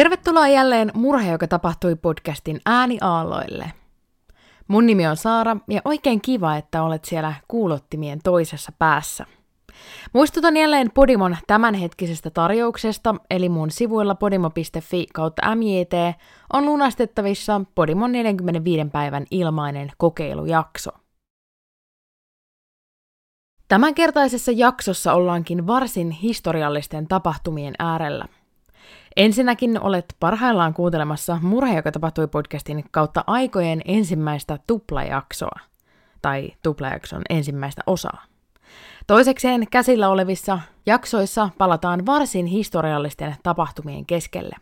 Tervetuloa jälleen Murhe, joka tapahtui podcastin ääniaaloille. Mun nimi on Saara ja oikein kiva, että olet siellä kuulottimien toisessa päässä. Muistutan jälleen Podimon tämänhetkisestä tarjouksesta, eli mun sivuilla podimo.fi kautta MJT on lunastettavissa Podimon 45 päivän ilmainen kokeilujakso. Tämänkertaisessa jaksossa ollaankin varsin historiallisten tapahtumien äärellä – Ensinnäkin olet parhaillaan kuuntelemassa Murhe, joka tapahtui podcastin kautta aikojen ensimmäistä tuplajaksoa, tai tuplajakson ensimmäistä osaa. Toisekseen käsillä olevissa jaksoissa palataan varsin historiallisten tapahtumien keskelle.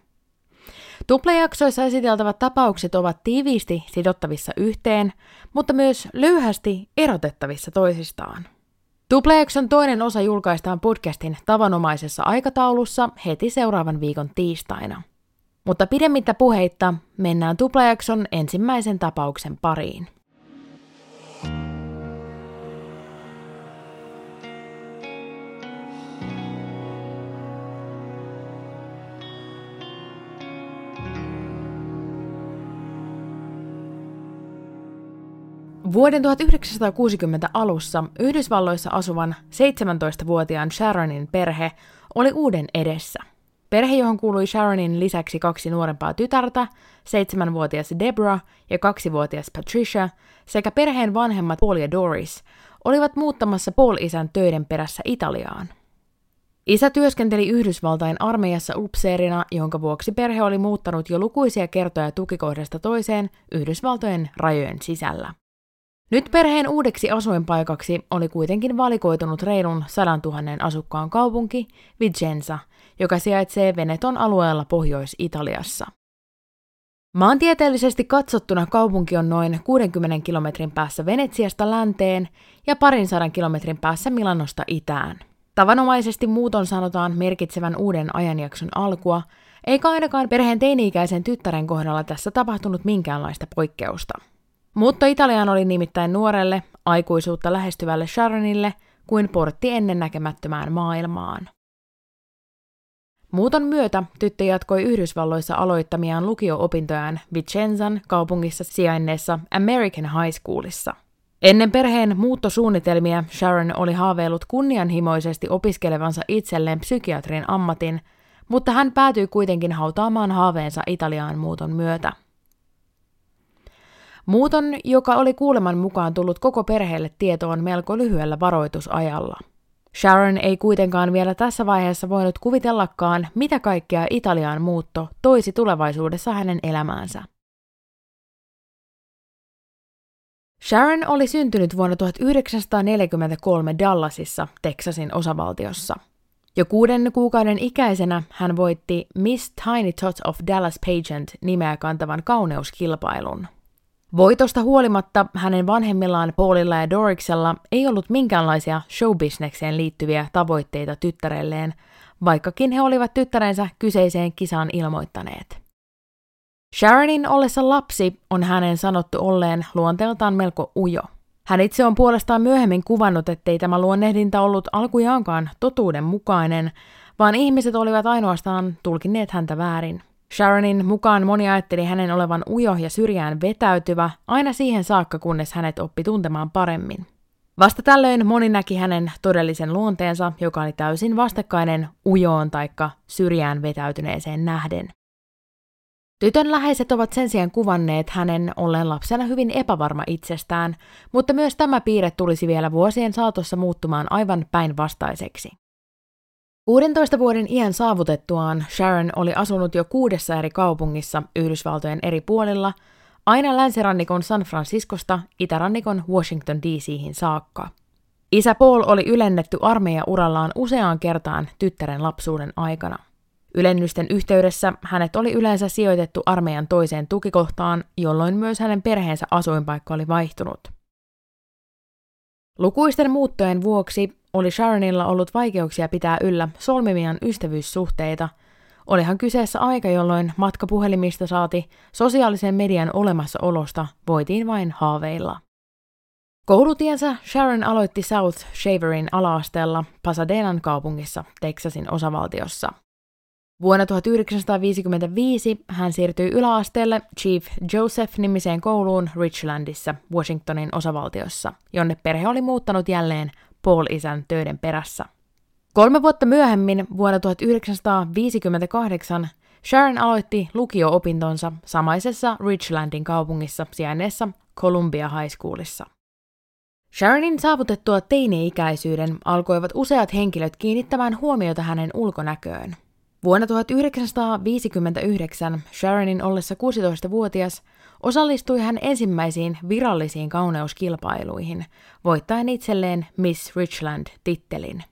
Tuplajaksoissa esiteltävät tapaukset ovat tiiviisti sidottavissa yhteen, mutta myös löyhästi erotettavissa toisistaan – Tuplajakson toinen osa julkaistaan podcastin tavanomaisessa aikataulussa heti seuraavan viikon tiistaina. Mutta pidemmittä puheitta mennään tuplajakson ensimmäisen tapauksen pariin. Vuoden 1960 alussa Yhdysvalloissa asuvan 17-vuotiaan Sharonin perhe oli uuden edessä. Perhe, johon kuului Sharonin lisäksi kaksi nuorempaa tytärtä, 7-vuotias Deborah ja 2-vuotias Patricia, sekä perheen vanhemmat Paul ja Doris, olivat muuttamassa Paul-isän töiden perässä Italiaan. Isä työskenteli Yhdysvaltain armeijassa upseerina, jonka vuoksi perhe oli muuttanut jo lukuisia kertoja tukikohdasta toiseen Yhdysvaltojen rajojen sisällä. Nyt perheen uudeksi asuinpaikaksi oli kuitenkin valikoitunut reilun 100 000 asukkaan kaupunki Vicenza, joka sijaitsee Veneton alueella Pohjois-Italiassa. Maantieteellisesti katsottuna kaupunki on noin 60 kilometrin päässä Venetsiasta länteen ja parin sadan kilometrin päässä Milanosta itään. Tavanomaisesti muuton sanotaan merkitsevän uuden ajanjakson alkua, eikä ainakaan perheen teini-ikäisen tyttären kohdalla tässä tapahtunut minkäänlaista poikkeusta. Mutta Italiaan oli nimittäin nuorelle, aikuisuutta lähestyvälle Sharonille kuin portti ennen näkemättömään maailmaan. Muuton myötä tyttö jatkoi Yhdysvalloissa aloittamiaan lukio-opintojaan Vicenzan kaupungissa sijainneessa American High Schoolissa. Ennen perheen muuttosuunnitelmia Sharon oli haaveillut kunnianhimoisesti opiskelevansa itselleen psykiatrin ammatin, mutta hän päätyi kuitenkin hautaamaan haaveensa Italiaan muuton myötä. Muuton, joka oli kuuleman mukaan tullut koko perheelle tietoon melko lyhyellä varoitusajalla. Sharon ei kuitenkaan vielä tässä vaiheessa voinut kuvitellakaan, mitä kaikkea Italiaan muutto toisi tulevaisuudessa hänen elämäänsä. Sharon oli syntynyt vuonna 1943 Dallasissa, Texasin osavaltiossa. Jo kuuden kuukauden ikäisenä hän voitti Miss Tiny Tot of Dallas Pageant nimeä kantavan kauneuskilpailun – Voitosta huolimatta hänen vanhemmillaan Paulilla ja Doriksella ei ollut minkäänlaisia showbisnekseen liittyviä tavoitteita tyttärelleen, vaikkakin he olivat tyttärensä kyseiseen kisaan ilmoittaneet. Sharonin ollessa lapsi on hänen sanottu olleen luonteeltaan melko ujo. Hän itse on puolestaan myöhemmin kuvannut, ettei tämä luonnehdinta ollut alkujaankaan totuuden mukainen, vaan ihmiset olivat ainoastaan tulkinneet häntä väärin. Sharonin mukaan moni ajatteli hänen olevan ujo ja syrjään vetäytyvä aina siihen saakka, kunnes hänet oppi tuntemaan paremmin. Vasta tällöin moni näki hänen todellisen luonteensa, joka oli täysin vastakkainen ujoon taikka syrjään vetäytyneeseen nähden. Tytön läheiset ovat sen sijaan kuvanneet hänen olleen lapsena hyvin epävarma itsestään, mutta myös tämä piirre tulisi vielä vuosien saatossa muuttumaan aivan päinvastaiseksi. 16 vuoden iän saavutettuaan Sharon oli asunut jo kuudessa eri kaupungissa Yhdysvaltojen eri puolilla, aina länsirannikon San Franciscosta itärannikon Washington DC:hin saakka. Isä Paul oli ylennetty armeijaurallaan useaan kertaan tyttären lapsuuden aikana. Ylennysten yhteydessä hänet oli yleensä sijoitettu armeijan toiseen tukikohtaan, jolloin myös hänen perheensä asuinpaikka oli vaihtunut. Lukuisten muuttojen vuoksi oli Sharonilla ollut vaikeuksia pitää yllä solmimiaan ystävyyssuhteita, olihan kyseessä aika, jolloin matkapuhelimista saati sosiaalisen median olemassaolosta voitiin vain haaveilla. Koulutiensä Sharon aloitti South Shaverin alaasteella Pasadenan kaupungissa Texasin osavaltiossa. Vuonna 1955 hän siirtyi yläasteelle Chief Joseph-nimiseen kouluun Richlandissa, Washingtonin osavaltiossa, jonne perhe oli muuttanut jälleen Paul-isän töiden perässä. Kolme vuotta myöhemmin, vuonna 1958, Sharon aloitti lukio-opintonsa samaisessa Richlandin kaupungissa sijainneessa Columbia High Schoolissa. Sharonin saavutettua teini-ikäisyyden alkoivat useat henkilöt kiinnittämään huomiota hänen ulkonäköön. Vuonna 1959 Sharonin ollessa 16-vuotias osallistui hän ensimmäisiin virallisiin kauneuskilpailuihin, voittaen itselleen Miss Richland-tittelin.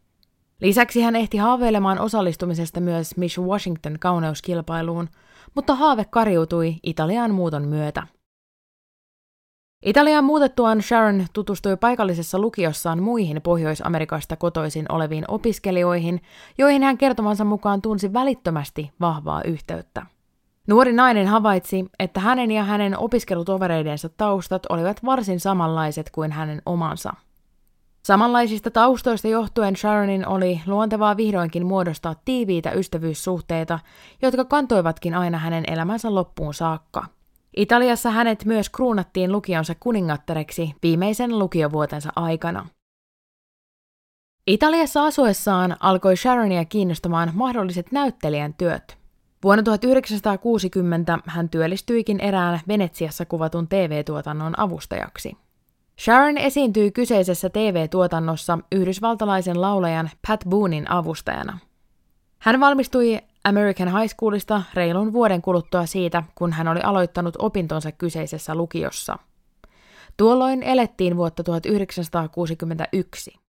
Lisäksi hän ehti haaveilemaan osallistumisesta myös Miss Washington kauneuskilpailuun, mutta haave kariutui Italian muuton myötä. Italiaan muutettuaan Sharon tutustui paikallisessa lukiossaan muihin Pohjois-Amerikasta kotoisin oleviin opiskelijoihin, joihin hän kertomansa mukaan tunsi välittömästi vahvaa yhteyttä. Nuori nainen havaitsi, että hänen ja hänen opiskelutovereidensa taustat olivat varsin samanlaiset kuin hänen omansa – Samanlaisista taustoista johtuen Sharonin oli luontevaa vihdoinkin muodostaa tiiviitä ystävyyssuhteita, jotka kantoivatkin aina hänen elämänsä loppuun saakka. Italiassa hänet myös kruunattiin lukionsa kuningattareksi viimeisen lukiovuotensa aikana. Italiassa asuessaan alkoi Sharonia kiinnostamaan mahdolliset näyttelijän työt. Vuonna 1960 hän työllistyikin erään Venetsiassa kuvatun TV-tuotannon avustajaksi. Sharon esiintyi kyseisessä TV-tuotannossa yhdysvaltalaisen laulajan Pat Boonin avustajana. Hän valmistui American High Schoolista reilun vuoden kuluttua siitä, kun hän oli aloittanut opintonsa kyseisessä lukiossa. Tuolloin elettiin vuotta 1961.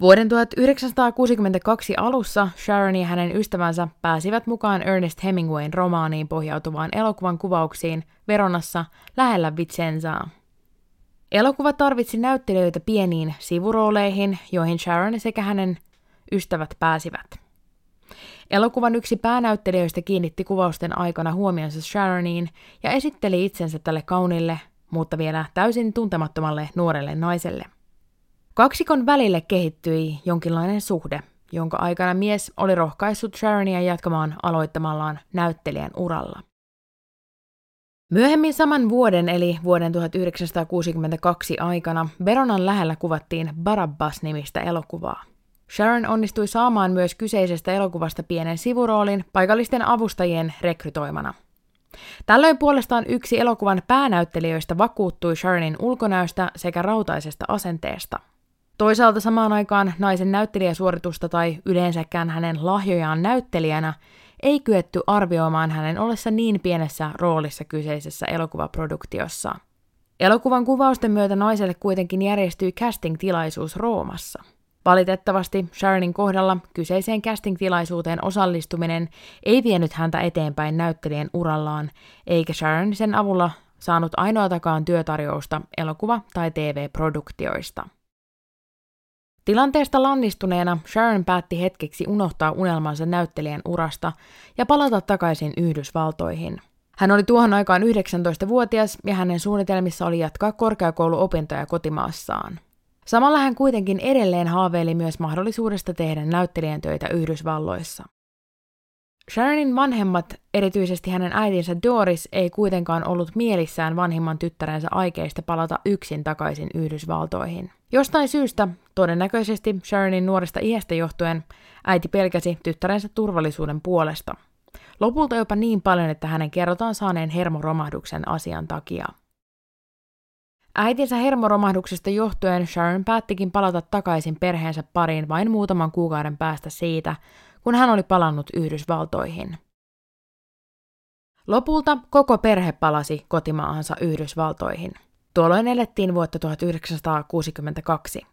Vuoden 1962 alussa Sharon ja hänen ystävänsä pääsivät mukaan Ernest Hemingwayn romaaniin pohjautuvaan elokuvan kuvauksiin Veronassa lähellä Vicenzaa. Elokuva tarvitsi näyttelijöitä pieniin sivurooleihin, joihin Sharon sekä hänen ystävät pääsivät. Elokuvan yksi päänäyttelijöistä kiinnitti kuvausten aikana huomionsa Sharoniin ja esitteli itsensä tälle kaunille, mutta vielä täysin tuntemattomalle nuorelle naiselle. Kaksikon välille kehittyi jonkinlainen suhde, jonka aikana mies oli rohkaissut Sharonia jatkamaan aloittamallaan näyttelijän uralla. Myöhemmin saman vuoden eli vuoden 1962 aikana Veronan lähellä kuvattiin Barabbas-nimistä elokuvaa. Sharon onnistui saamaan myös kyseisestä elokuvasta pienen sivuroolin paikallisten avustajien rekrytoimana. Tällöin puolestaan yksi elokuvan päänäyttelijöistä vakuuttui Sharonin ulkonäöstä sekä rautaisesta asenteesta. Toisaalta samaan aikaan naisen näyttelijäsuoritusta tai yleensäkään hänen lahjojaan näyttelijänä ei kyetty arvioimaan hänen ollessa niin pienessä roolissa kyseisessä elokuvaproduktiossa. Elokuvan kuvausten myötä naiselle kuitenkin järjestyi casting-tilaisuus Roomassa. Valitettavasti Sharonin kohdalla kyseiseen casting-tilaisuuteen osallistuminen ei vienyt häntä eteenpäin näyttelijän urallaan, eikä Sharon sen avulla saanut ainoatakaan työtarjousta elokuva- tai TV-produktioista. Tilanteesta lannistuneena Sharon päätti hetkeksi unohtaa unelmansa näyttelijän urasta ja palata takaisin Yhdysvaltoihin. Hän oli tuohon aikaan 19-vuotias ja hänen suunnitelmissa oli jatkaa korkeakouluopintoja kotimaassaan. Samalla hän kuitenkin edelleen haaveili myös mahdollisuudesta tehdä näyttelijän töitä Yhdysvalloissa. Sharonin vanhemmat, erityisesti hänen äitinsä Doris, ei kuitenkaan ollut mielissään vanhimman tyttärensä aikeista palata yksin takaisin Yhdysvaltoihin. Jostain syystä, todennäköisesti Sharonin nuoresta iästä johtuen, äiti pelkäsi tyttärensä turvallisuuden puolesta. Lopulta jopa niin paljon, että hänen kerrotaan saaneen hermoromahduksen asian takia. Äitinsä hermoromahduksesta johtuen Sharon päättikin palata takaisin perheensä pariin vain muutaman kuukauden päästä siitä, kun hän oli palannut Yhdysvaltoihin. Lopulta koko perhe palasi kotimaahansa Yhdysvaltoihin. Tuolloin elettiin vuotta 1962.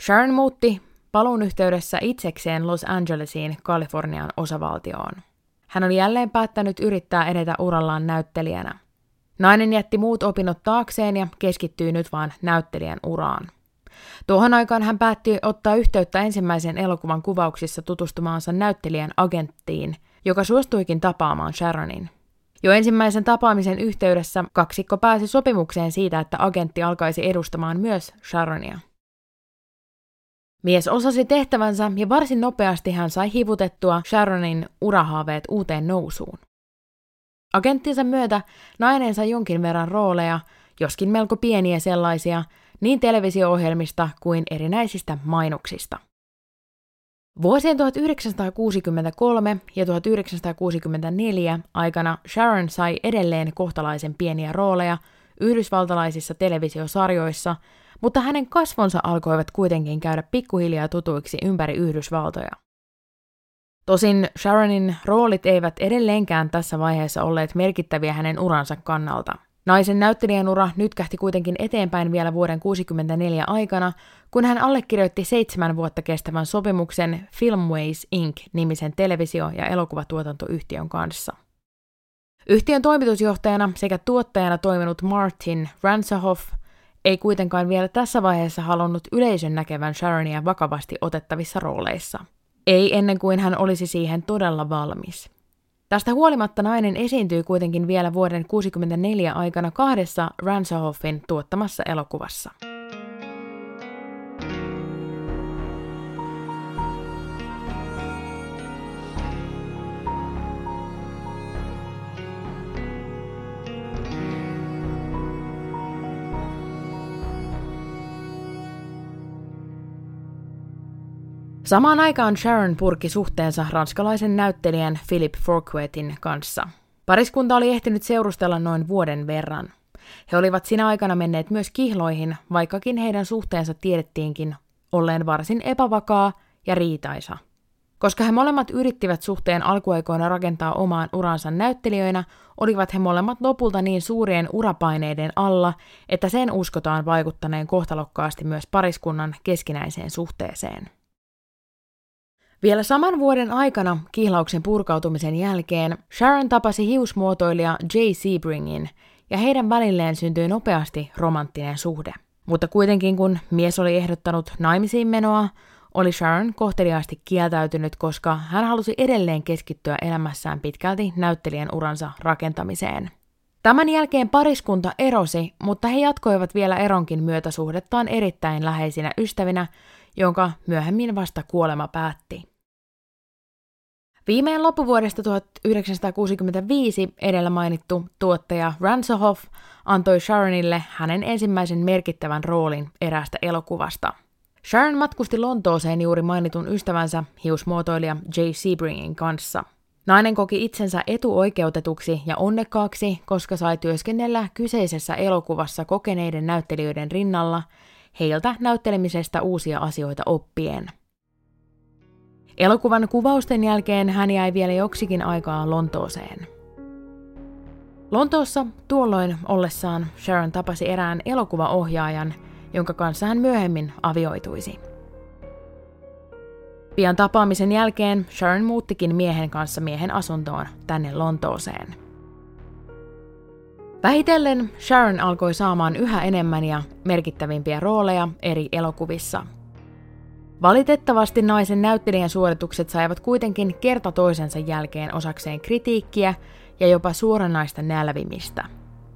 Sharon muutti paluun yhteydessä itsekseen Los Angelesiin, Kalifornian osavaltioon. Hän oli jälleen päättänyt yrittää edetä urallaan näyttelijänä. Nainen jätti muut opinnot taakseen ja keskittyi nyt vain näyttelijän uraan. Tuohon aikaan hän päätti ottaa yhteyttä ensimmäisen elokuvan kuvauksissa tutustumaansa näyttelijän agenttiin, joka suostuikin tapaamaan Sharonin. Jo ensimmäisen tapaamisen yhteydessä kaksikko pääsi sopimukseen siitä, että agentti alkaisi edustamaan myös Sharonia. Mies osasi tehtävänsä ja varsin nopeasti hän sai hivutettua Sharonin urahaaveet uuteen nousuun. Agenttinsa myötä nainen sai jonkin verran rooleja, joskin melko pieniä sellaisia, niin televisio-ohjelmista kuin erinäisistä mainoksista. Vuosien 1963 ja 1964 aikana Sharon sai edelleen kohtalaisen pieniä rooleja yhdysvaltalaisissa televisiosarjoissa, mutta hänen kasvonsa alkoivat kuitenkin käydä pikkuhiljaa tutuiksi ympäri Yhdysvaltoja. Tosin Sharonin roolit eivät edelleenkään tässä vaiheessa olleet merkittäviä hänen uransa kannalta – Naisen näyttelijän ura nytkähti kuitenkin eteenpäin vielä vuoden 1964 aikana, kun hän allekirjoitti seitsemän vuotta kestävän sopimuksen Filmways Inc. nimisen televisio- ja elokuvatuotantoyhtiön kanssa. Yhtiön toimitusjohtajana sekä tuottajana toiminut Martin Ransahoff ei kuitenkaan vielä tässä vaiheessa halunnut yleisön näkevän Sharonia vakavasti otettavissa rooleissa. Ei ennen kuin hän olisi siihen todella valmis. Tästä huolimatta nainen esiintyy kuitenkin vielä vuoden 1964 aikana kahdessa Ransahoffin tuottamassa elokuvassa. Samaan aikaan Sharon purki suhteensa ranskalaisen näyttelijän Philip Forquetin kanssa. Pariskunta oli ehtinyt seurustella noin vuoden verran. He olivat sinä aikana menneet myös kihloihin, vaikkakin heidän suhteensa tiedettiinkin olleen varsin epävakaa ja riitaisa. Koska he molemmat yrittivät suhteen alkuaikoina rakentaa omaan uransa näyttelijöinä, olivat he molemmat lopulta niin suurien urapaineiden alla, että sen uskotaan vaikuttaneen kohtalokkaasti myös pariskunnan keskinäiseen suhteeseen. Vielä saman vuoden aikana kihlauksen purkautumisen jälkeen Sharon tapasi hiusmuotoilija Jay Sebringin ja heidän välilleen syntyi nopeasti romanttinen suhde. Mutta kuitenkin kun mies oli ehdottanut naimisiin menoa, oli Sharon kohteliaasti kieltäytynyt, koska hän halusi edelleen keskittyä elämässään pitkälti näyttelijän uransa rakentamiseen. Tämän jälkeen pariskunta erosi, mutta he jatkoivat vielä eronkin myötäsuhdettaan erittäin läheisinä ystävinä, jonka myöhemmin vasta kuolema päätti. Viimein loppuvuodesta 1965 edellä mainittu tuottaja Ransohoff antoi Sharonille hänen ensimmäisen merkittävän roolin eräästä elokuvasta. Sharon matkusti Lontooseen juuri mainitun ystävänsä hiusmuotoilija Jay Sebringin kanssa. Nainen koki itsensä etuoikeutetuksi ja onnekkaaksi, koska sai työskennellä kyseisessä elokuvassa kokeneiden näyttelijöiden rinnalla, heiltä näyttelemisestä uusia asioita oppien – Elokuvan kuvausten jälkeen hän jäi vielä joksikin aikaa Lontooseen. Lontoossa tuolloin ollessaan Sharon tapasi erään elokuvaohjaajan, jonka kanssa hän myöhemmin avioituisi. Pian tapaamisen jälkeen Sharon muuttikin miehen kanssa miehen asuntoon tänne Lontooseen. Vähitellen Sharon alkoi saamaan yhä enemmän ja merkittävimpiä rooleja eri elokuvissa – Valitettavasti naisen näyttelijän suoritukset saivat kuitenkin kerta toisensa jälkeen osakseen kritiikkiä ja jopa suoranaista nälvimistä.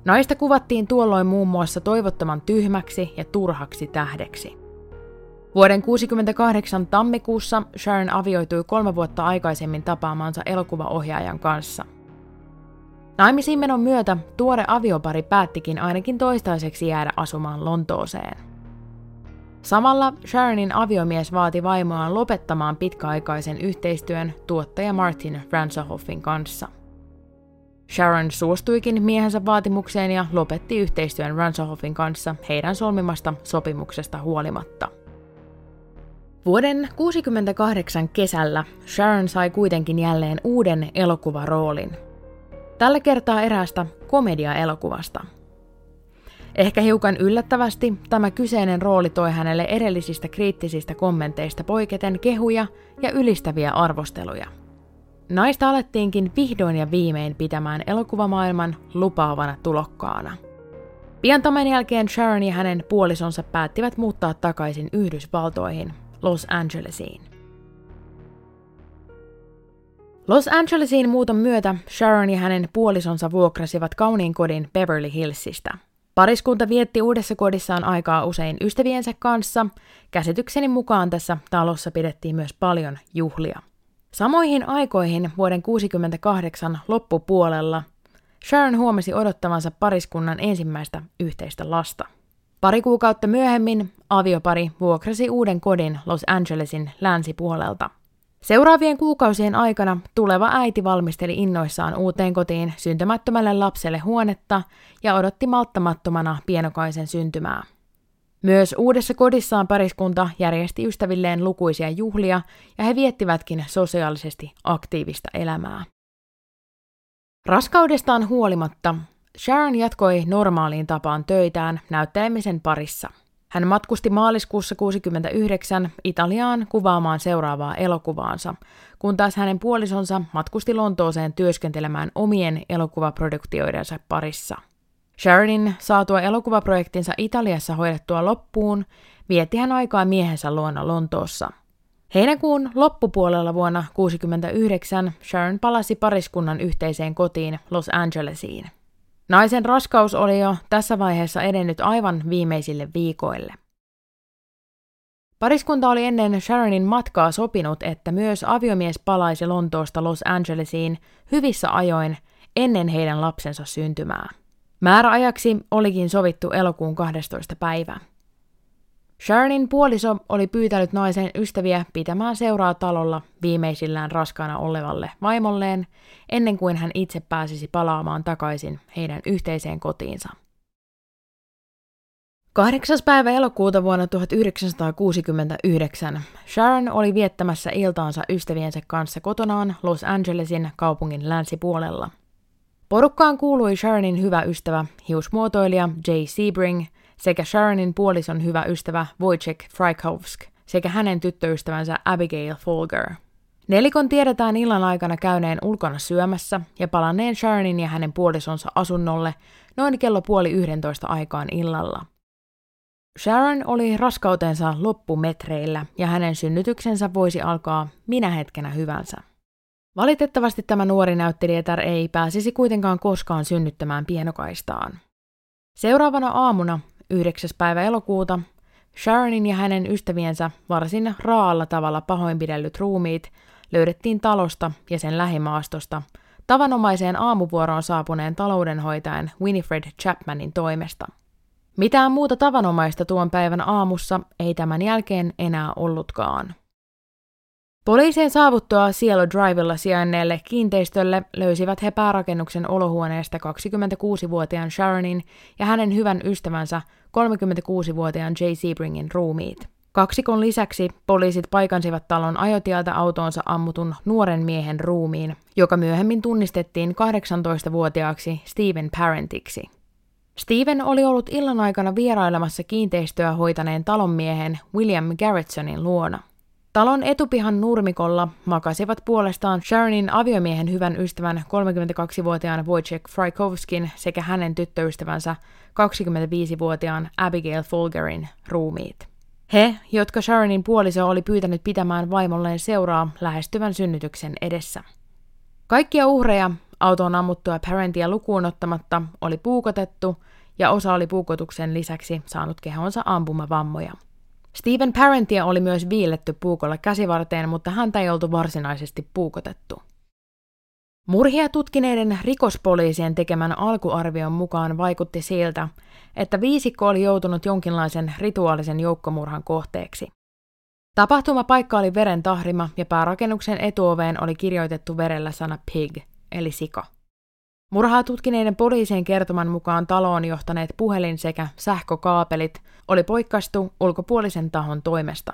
Naista kuvattiin tuolloin muun muassa toivottoman tyhmäksi ja turhaksi tähdeksi. Vuoden 1968 tammikuussa Sharon avioitui kolme vuotta aikaisemmin tapaamansa elokuvaohjaajan kanssa. Naimisiin menon myötä tuore aviopari päättikin ainakin toistaiseksi jäädä asumaan Lontooseen. Samalla Sharonin aviomies vaati vaimoaan lopettamaan pitkäaikaisen yhteistyön tuottaja Martin Ransahoffin kanssa. Sharon suostuikin miehensä vaatimukseen ja lopetti yhteistyön Ransahoffin kanssa heidän solmimasta sopimuksesta huolimatta. Vuoden 1968 kesällä Sharon sai kuitenkin jälleen uuden elokuvaroolin. Tällä kertaa eräästä komedia-elokuvasta – Ehkä hiukan yllättävästi tämä kyseinen rooli toi hänelle edellisistä kriittisistä kommenteista poiketen kehuja ja ylistäviä arvosteluja. Naista alettiinkin vihdoin ja viimein pitämään elokuvamaailman lupaavana tulokkaana. Pian tämän jälkeen Sharon ja hänen puolisonsa päättivät muuttaa takaisin Yhdysvaltoihin, Los Angelesiin. Los Angelesiin muuton myötä Sharon ja hänen puolisonsa vuokrasivat kauniin kodin Beverly Hillsistä – Pariskunta vietti uudessa kodissaan aikaa usein ystäviensä kanssa. Käsitykseni mukaan tässä talossa pidettiin myös paljon juhlia. Samoihin aikoihin vuoden 68 loppupuolella Sharon huomasi odottavansa pariskunnan ensimmäistä yhteistä lasta. Pari kuukautta myöhemmin aviopari vuokrasi uuden kodin Los Angelesin länsipuolelta. Seuraavien kuukausien aikana tuleva äiti valmisteli innoissaan uuteen kotiin syntymättömälle lapselle huonetta ja odotti malttamattomana pienokaisen syntymää. Myös uudessa kodissaan pariskunta järjesti ystävilleen lukuisia juhlia ja he viettivätkin sosiaalisesti aktiivista elämää. Raskaudestaan huolimatta Sharon jatkoi normaaliin tapaan töitään näyttelemisen parissa. Hän matkusti maaliskuussa 69 Italiaan kuvaamaan seuraavaa elokuvaansa, kun taas hänen puolisonsa matkusti Lontooseen työskentelemään omien elokuvaproduktioidensa parissa. Sharonin saatua elokuvaprojektinsa Italiassa hoidettua loppuun, vietti hän aikaa miehensä luona Lontoossa. Heinäkuun loppupuolella vuonna 1969 Sharon palasi pariskunnan yhteiseen kotiin Los Angelesiin. Naisen raskaus oli jo tässä vaiheessa edennyt aivan viimeisille viikoille. Pariskunta oli ennen Sharonin matkaa sopinut, että myös aviomies palaisi Lontoosta Los Angelesiin hyvissä ajoin ennen heidän lapsensa syntymää. Määräajaksi olikin sovittu elokuun 12. päivä. Sharonin puoliso oli pyytänyt naisen ystäviä pitämään seuraa talolla viimeisillään raskaana olevalle vaimolleen, ennen kuin hän itse pääsisi palaamaan takaisin heidän yhteiseen kotiinsa. 8. päivä elokuuta vuonna 1969 Sharon oli viettämässä iltaansa ystäviensä kanssa kotonaan Los Angelesin kaupungin länsipuolella. Porukkaan kuului Sharonin hyvä ystävä, hiusmuotoilija Jay Sebring – sekä Sharonin puolison hyvä ystävä Wojciech Frykowsk sekä hänen tyttöystävänsä Abigail Folger. Nelikon tiedetään illan aikana käyneen ulkona syömässä ja palanneen Sharonin ja hänen puolisonsa asunnolle noin kello puoli yhdentoista aikaan illalla. Sharon oli raskautensa loppumetreillä ja hänen synnytyksensä voisi alkaa minä hetkenä hyvänsä. Valitettavasti tämä nuori näyttelijätär ei pääsisi kuitenkaan koskaan synnyttämään pienokaistaan. Seuraavana aamuna 9. päivä elokuuta Sharonin ja hänen ystäviensä varsin raalla tavalla pahoinpidellyt ruumiit löydettiin talosta ja sen lähimaastosta tavanomaiseen aamuvuoroon saapuneen taloudenhoitajan Winifred Chapmanin toimesta. Mitään muuta tavanomaista tuon päivän aamussa ei tämän jälkeen enää ollutkaan. Poliisien saavuttua Cielo Drivella sijainneelle kiinteistölle löysivät he päärakennuksen olohuoneesta 26-vuotiaan Sharonin ja hänen hyvän ystävänsä 36-vuotiaan Jay Sebringin ruumiit. Kaksikon lisäksi poliisit paikansivat talon ajotieltä autoonsa ammutun nuoren miehen ruumiin, joka myöhemmin tunnistettiin 18-vuotiaaksi Steven Parentiksi. Steven oli ollut illan aikana vierailemassa kiinteistöä hoitaneen talonmiehen William Garrettsonin luona – Talon etupihan nurmikolla makasivat puolestaan Sharonin aviomiehen hyvän ystävän 32-vuotiaan Wojciech Frykowskin sekä hänen tyttöystävänsä 25-vuotiaan Abigail Folgerin ruumiit. He, jotka Sharonin puoliso oli pyytänyt pitämään vaimolleen seuraa lähestyvän synnytyksen edessä. Kaikkia uhreja autoon ammuttua parentia lukuun ottamatta oli puukotettu ja osa oli puukotuksen lisäksi saanut kehonsa ampumavammoja. Stephen Parentia oli myös viiletty puukolla käsivarteen, mutta häntä ei oltu varsinaisesti puukotettu. Murhia tutkineiden rikospoliisien tekemän alkuarvion mukaan vaikutti siltä, että viisikko oli joutunut jonkinlaisen rituaalisen joukkomurhan kohteeksi. Tapahtumapaikka oli veren tahrima ja päärakennuksen etuoveen oli kirjoitettu verellä sana pig, eli sika. Murhaa tutkineiden poliisien kertoman mukaan taloon johtaneet puhelin sekä sähkökaapelit oli poikkastu ulkopuolisen tahon toimesta,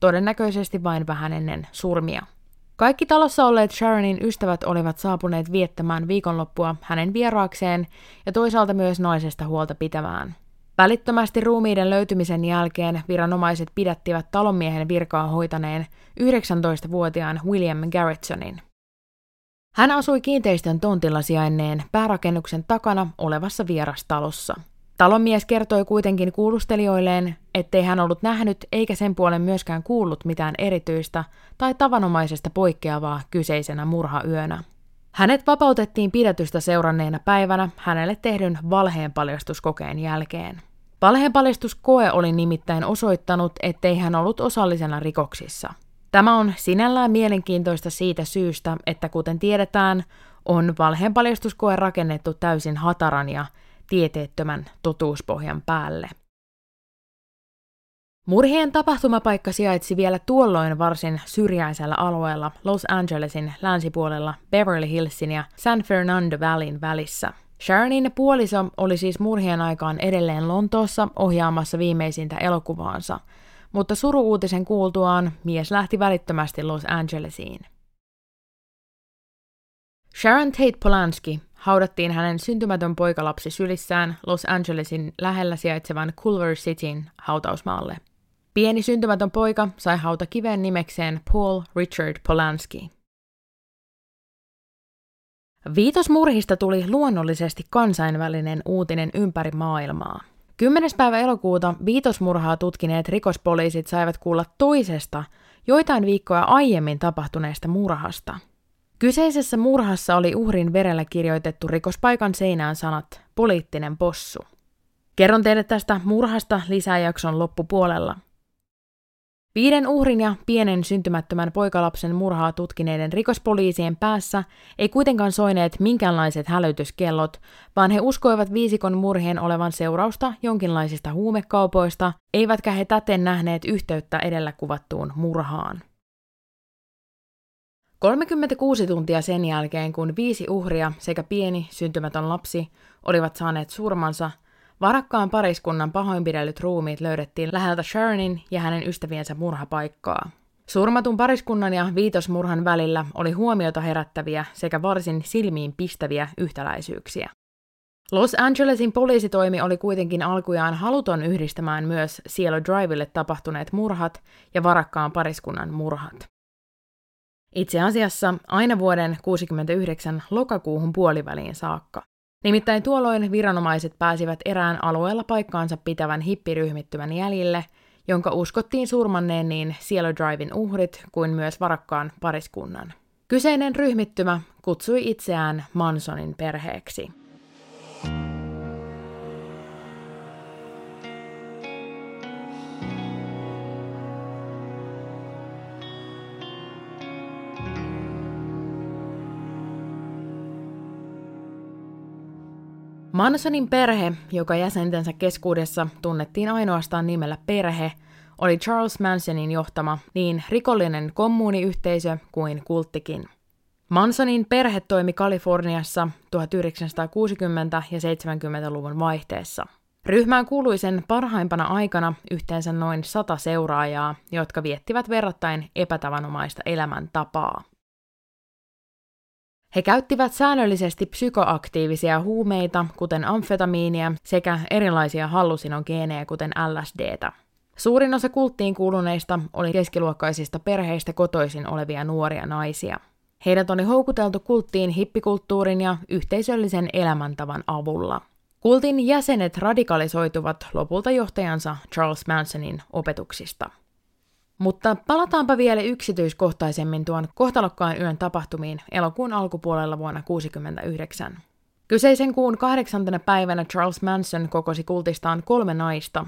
todennäköisesti vain vähän ennen surmia. Kaikki talossa olleet Sharonin ystävät olivat saapuneet viettämään viikonloppua hänen vieraakseen ja toisaalta myös naisesta huolta pitämään. Välittömästi ruumiiden löytymisen jälkeen viranomaiset pidättivät talonmiehen virkaa hoitaneen 19-vuotiaan William Garrettsonin. Hän asui kiinteistön tontilla sijainneen päärakennuksen takana olevassa vierastalossa. Talonmies kertoi kuitenkin kuulustelijoilleen, ettei hän ollut nähnyt eikä sen puolen myöskään kuullut mitään erityistä tai tavanomaisesta poikkeavaa kyseisenä murhayönä. Hänet vapautettiin pidätystä seuranneena päivänä hänelle tehdyn valheenpaljastuskokeen jälkeen. Valheenpaljastuskoe oli nimittäin osoittanut, ettei hän ollut osallisena rikoksissa. Tämä on sinällään mielenkiintoista siitä syystä, että kuten tiedetään, on valheenpaljastuskoe rakennettu täysin hataran ja tieteettömän totuuspohjan päälle. Murhien tapahtumapaikka sijaitsi vielä tuolloin varsin syrjäisellä alueella Los Angelesin länsipuolella Beverly Hillsin ja San Fernando Valleyn välissä. Sharonin puoliso oli siis murhien aikaan edelleen Lontoossa ohjaamassa viimeisintä elokuvaansa, mutta suruuutisen kuultuaan mies lähti välittömästi Los Angelesiin. Sharon Tate Polanski haudattiin hänen syntymätön poikalapsi sylissään Los Angelesin lähellä sijaitsevan Culver Cityn hautausmaalle. Pieni syntymätön poika sai hautakiven nimekseen Paul Richard Polanski. Viitosmurhista tuli luonnollisesti kansainvälinen uutinen ympäri maailmaa. 10. päivä elokuuta viitosmurhaa tutkineet rikospoliisit saivat kuulla toisesta, joitain viikkoja aiemmin tapahtuneesta murhasta. Kyseisessä murhassa oli uhrin verellä kirjoitettu rikospaikan seinään sanat poliittinen possu. Kerron teille tästä murhasta lisää jakson loppupuolella. Viiden uhrin ja pienen syntymättömän poikalapsen murhaa tutkineiden rikospoliisien päässä ei kuitenkaan soineet minkäänlaiset hälytyskellot, vaan he uskoivat viisikon murhien olevan seurausta jonkinlaisista huumekaupoista, eivätkä he täten nähneet yhteyttä edellä kuvattuun murhaan. 36 tuntia sen jälkeen, kun viisi uhria sekä pieni syntymätön lapsi olivat saaneet surmansa – Varakkaan pariskunnan pahoinpidellyt ruumiit löydettiin läheltä Sharonin ja hänen ystäviensä murhapaikkaa. Surmatun pariskunnan ja viitosmurhan välillä oli huomiota herättäviä sekä varsin silmiin pistäviä yhtäläisyyksiä. Los Angelesin poliisitoimi oli kuitenkin alkujaan haluton yhdistämään myös Cielo Drivelle tapahtuneet murhat ja varakkaan pariskunnan murhat. Itse asiassa aina vuoden 69 lokakuuhun puoliväliin saakka. Nimittäin tuolloin viranomaiset pääsivät erään alueella paikkaansa pitävän hippiryhmittymän jäljille, jonka uskottiin surmanneen niin Cielo Drivein uhrit kuin myös varakkaan pariskunnan. Kyseinen ryhmittymä kutsui itseään Mansonin perheeksi. Mansonin perhe, joka jäsentensä keskuudessa tunnettiin ainoastaan nimellä perhe, oli Charles Mansonin johtama niin rikollinen kommuniyhteisö kuin kulttikin. Mansonin perhe toimi Kaliforniassa 1960- ja 70-luvun vaihteessa. Ryhmään kuului sen parhaimpana aikana yhteensä noin sata seuraajaa, jotka viettivät verrattain epätavanomaista elämäntapaa. He käyttivät säännöllisesti psykoaktiivisia huumeita, kuten amfetamiinia, sekä erilaisia hallusinogeenejä, kuten LSDtä. Suurin osa kulttiin kuuluneista oli keskiluokkaisista perheistä kotoisin olevia nuoria naisia. Heidät oli houkuteltu kulttiin hippikulttuurin ja yhteisöllisen elämäntavan avulla. Kultin jäsenet radikalisoituvat lopulta johtajansa Charles Mansonin opetuksista. Mutta palataanpa vielä yksityiskohtaisemmin tuon kohtalokkaan yön tapahtumiin elokuun alkupuolella vuonna 1969. Kyseisen kuun kahdeksantena päivänä Charles Manson kokosi kultistaan kolme naista,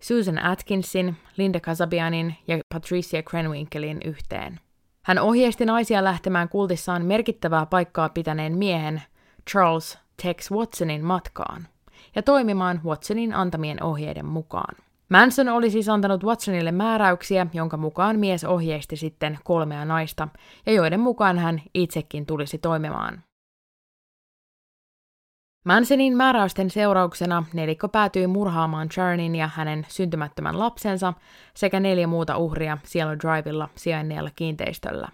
Susan Atkinsin, Linda Kasabianin ja Patricia Krenwinkelin yhteen. Hän ohjeisti naisia lähtemään kultissaan merkittävää paikkaa pitäneen miehen, Charles Tex Watsonin matkaan, ja toimimaan Watsonin antamien ohjeiden mukaan. Manson oli siis antanut Watsonille määräyksiä, jonka mukaan mies ohjeisti sitten kolmea naista, ja joiden mukaan hän itsekin tulisi toimimaan. Mansonin määräysten seurauksena nelikko päätyi murhaamaan Sharonin ja hänen syntymättömän lapsensa sekä neljä muuta uhria Cielo Drivella sijainneella kiinteistöllä.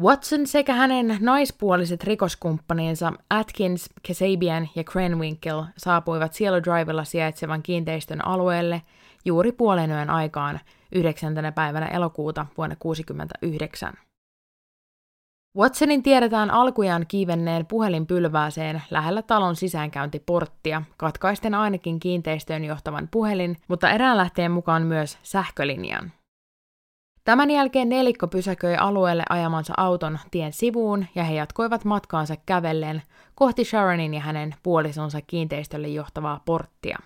Watson sekä hänen naispuoliset rikoskumppaninsa Atkins, Kasabian ja Krenwinkel saapuivat Cielo Drivella sijaitsevan kiinteistön alueelle juuri puolen yön aikaan 9. päivänä elokuuta vuonna 1969. Watsonin tiedetään alkujaan kiivenneen puhelinpylvääseen lähellä talon sisäänkäyntiporttia, katkaisten ainakin kiinteistöön johtavan puhelin, mutta erään lähteen mukaan myös sähkölinjan. Tämän jälkeen nelikko pysäköi alueelle ajamansa auton tien sivuun ja he jatkoivat matkaansa kävellen kohti Sharonin ja hänen puolisonsa kiinteistölle johtavaa porttia.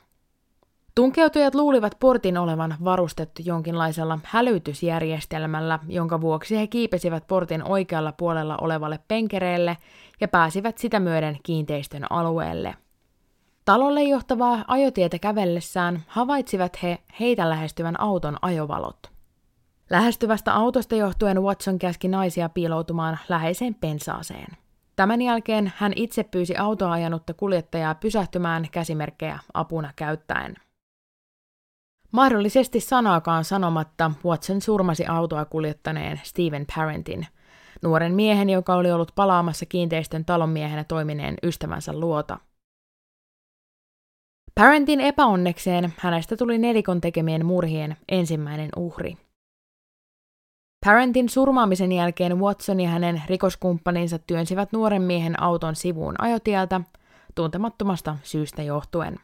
Tunkeutujat luulivat portin olevan varustettu jonkinlaisella hälytysjärjestelmällä, jonka vuoksi he kiipesivät portin oikealla puolella olevalle penkereelle ja pääsivät sitä myöden kiinteistön alueelle. Talolle johtavaa ajotietä kävellessään havaitsivat he heitä lähestyvän auton ajovalot. Lähestyvästä autosta johtuen Watson käski naisia piiloutumaan läheiseen pensaaseen. Tämän jälkeen hän itse pyysi autoa ajanutta kuljettajaa pysähtymään käsimerkkejä apuna käyttäen. Mahdollisesti sanaakaan sanomatta Watson surmasi autoa kuljettaneen Stephen Parentin, nuoren miehen, joka oli ollut palaamassa kiinteistön talonmiehenä toimineen ystävänsä luota. Parentin epäonnekseen hänestä tuli nelikon tekemien murhien ensimmäinen uhri. Parentin surmaamisen jälkeen Watson ja hänen rikoskumppaninsa työnsivät nuoren miehen auton sivuun ajotieltä, tuntemattomasta syystä johtuen.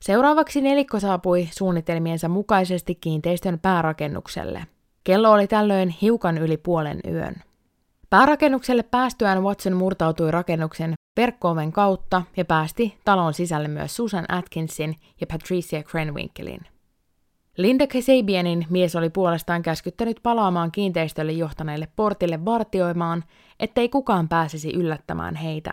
Seuraavaksi nelikko saapui suunnitelmiensa mukaisesti kiinteistön päärakennukselle. Kello oli tällöin hiukan yli puolen yön. Päärakennukselle päästyään Watson murtautui rakennuksen verkkooven kautta ja päästi talon sisälle myös Susan Atkinsin ja Patricia Krenwinkelin. Linda Kasabianin mies oli puolestaan käskyttänyt palaamaan kiinteistölle johtaneelle portille vartioimaan, ettei kukaan pääsisi yllättämään heitä.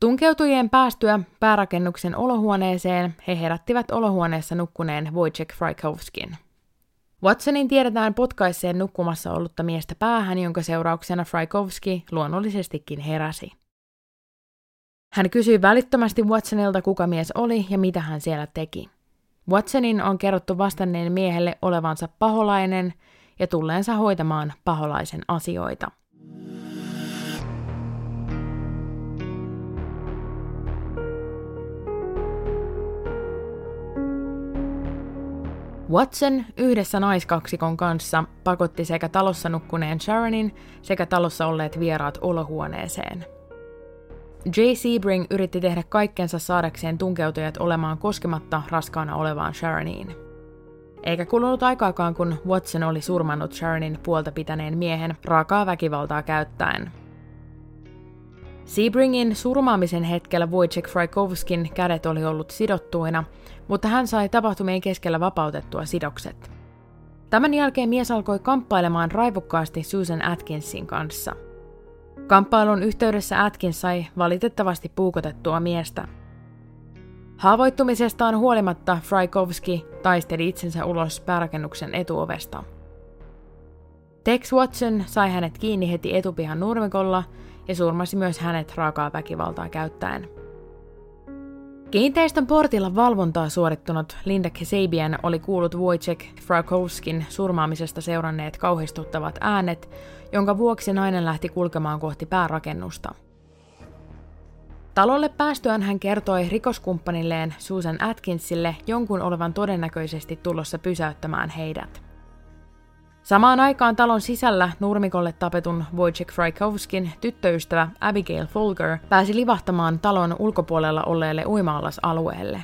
Tunkeutujien päästyä päärakennuksen olohuoneeseen he herättivät olohuoneessa nukkuneen Wojciech Frykowskin. Watsonin tiedetään potkaisseen nukkumassa ollutta miestä päähän, jonka seurauksena Frykowski luonnollisestikin heräsi. Hän kysyi välittömästi Watsonilta, kuka mies oli ja mitä hän siellä teki. Watsonin on kerrottu vastanneen miehelle olevansa paholainen ja tulleensa hoitamaan paholaisen asioita. Watson yhdessä naiskaksikon kanssa pakotti sekä talossa nukkuneen Sharonin sekä talossa olleet vieraat olohuoneeseen. J. Sebring yritti tehdä kaikkensa saadakseen tunkeutujat olemaan koskematta raskaana olevaan Sharoniin. Eikä kulunut aikaakaan, kun Watson oli surmannut Sharonin puolta pitäneen miehen raakaa väkivaltaa käyttäen. Sebringin surmaamisen hetkellä Wojciech Frykowskin kädet oli ollut sidottuina, mutta hän sai tapahtumien keskellä vapautettua sidokset. Tämän jälkeen mies alkoi kamppailemaan raivokkaasti Susan Atkinsin kanssa. Kamppailun yhteydessä Atkins sai valitettavasti puukotettua miestä. Haavoittumisestaan huolimatta Frykowski taisteli itsensä ulos päärakennuksen etuovesta. Tex Watson sai hänet kiinni heti etupihan nurmikolla ja surmasi myös hänet raakaa väkivaltaa käyttäen. Kiinteistön portilla valvontaa suorittunut Linda Kasabian oli kuullut Wojciech Frakowskin surmaamisesta seuranneet kauhistuttavat äänet, jonka vuoksi nainen lähti kulkemaan kohti päärakennusta. Talolle päästyään hän kertoi rikoskumppanilleen Susan Atkinsille jonkun olevan todennäköisesti tulossa pysäyttämään heidät. Samaan aikaan talon sisällä nurmikolle tapetun Wojciech Frykowskin tyttöystävä Abigail Folger pääsi livahtamaan talon ulkopuolella olleelle uimaallasalueelle.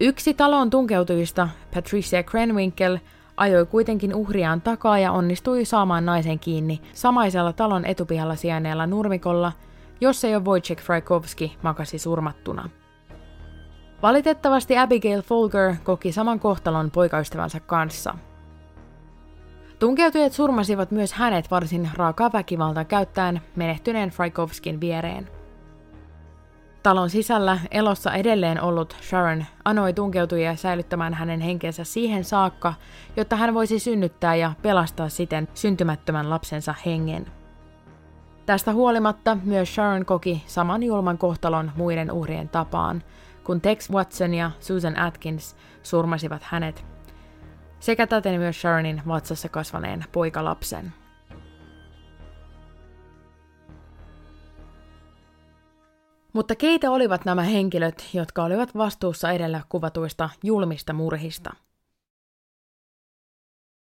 Yksi talon tunkeutujista, Patricia Krenwinkel, ajoi kuitenkin uhriaan takaa ja onnistui saamaan naisen kiinni samaisella talon etupihalla sijainneella nurmikolla, jossa jo Wojciech Frykowski makasi surmattuna. Valitettavasti Abigail Folger koki saman kohtalon poikaystävänsä kanssa – Tunkeutujat surmasivat myös hänet varsin raakaa väkivaltaa käyttäen menehtyneen Fraikovskin viereen. Talon sisällä elossa edelleen ollut Sharon anoi tunkeutujia säilyttämään hänen henkensä siihen saakka, jotta hän voisi synnyttää ja pelastaa siten syntymättömän lapsensa hengen. Tästä huolimatta myös Sharon koki saman julman kohtalon muiden uhrien tapaan, kun Tex Watson ja Susan Atkins surmasivat hänet sekä täten myös Sharonin vatsassa kasvaneen poikalapsen. Mutta keitä olivat nämä henkilöt, jotka olivat vastuussa edellä kuvatuista julmista murhista?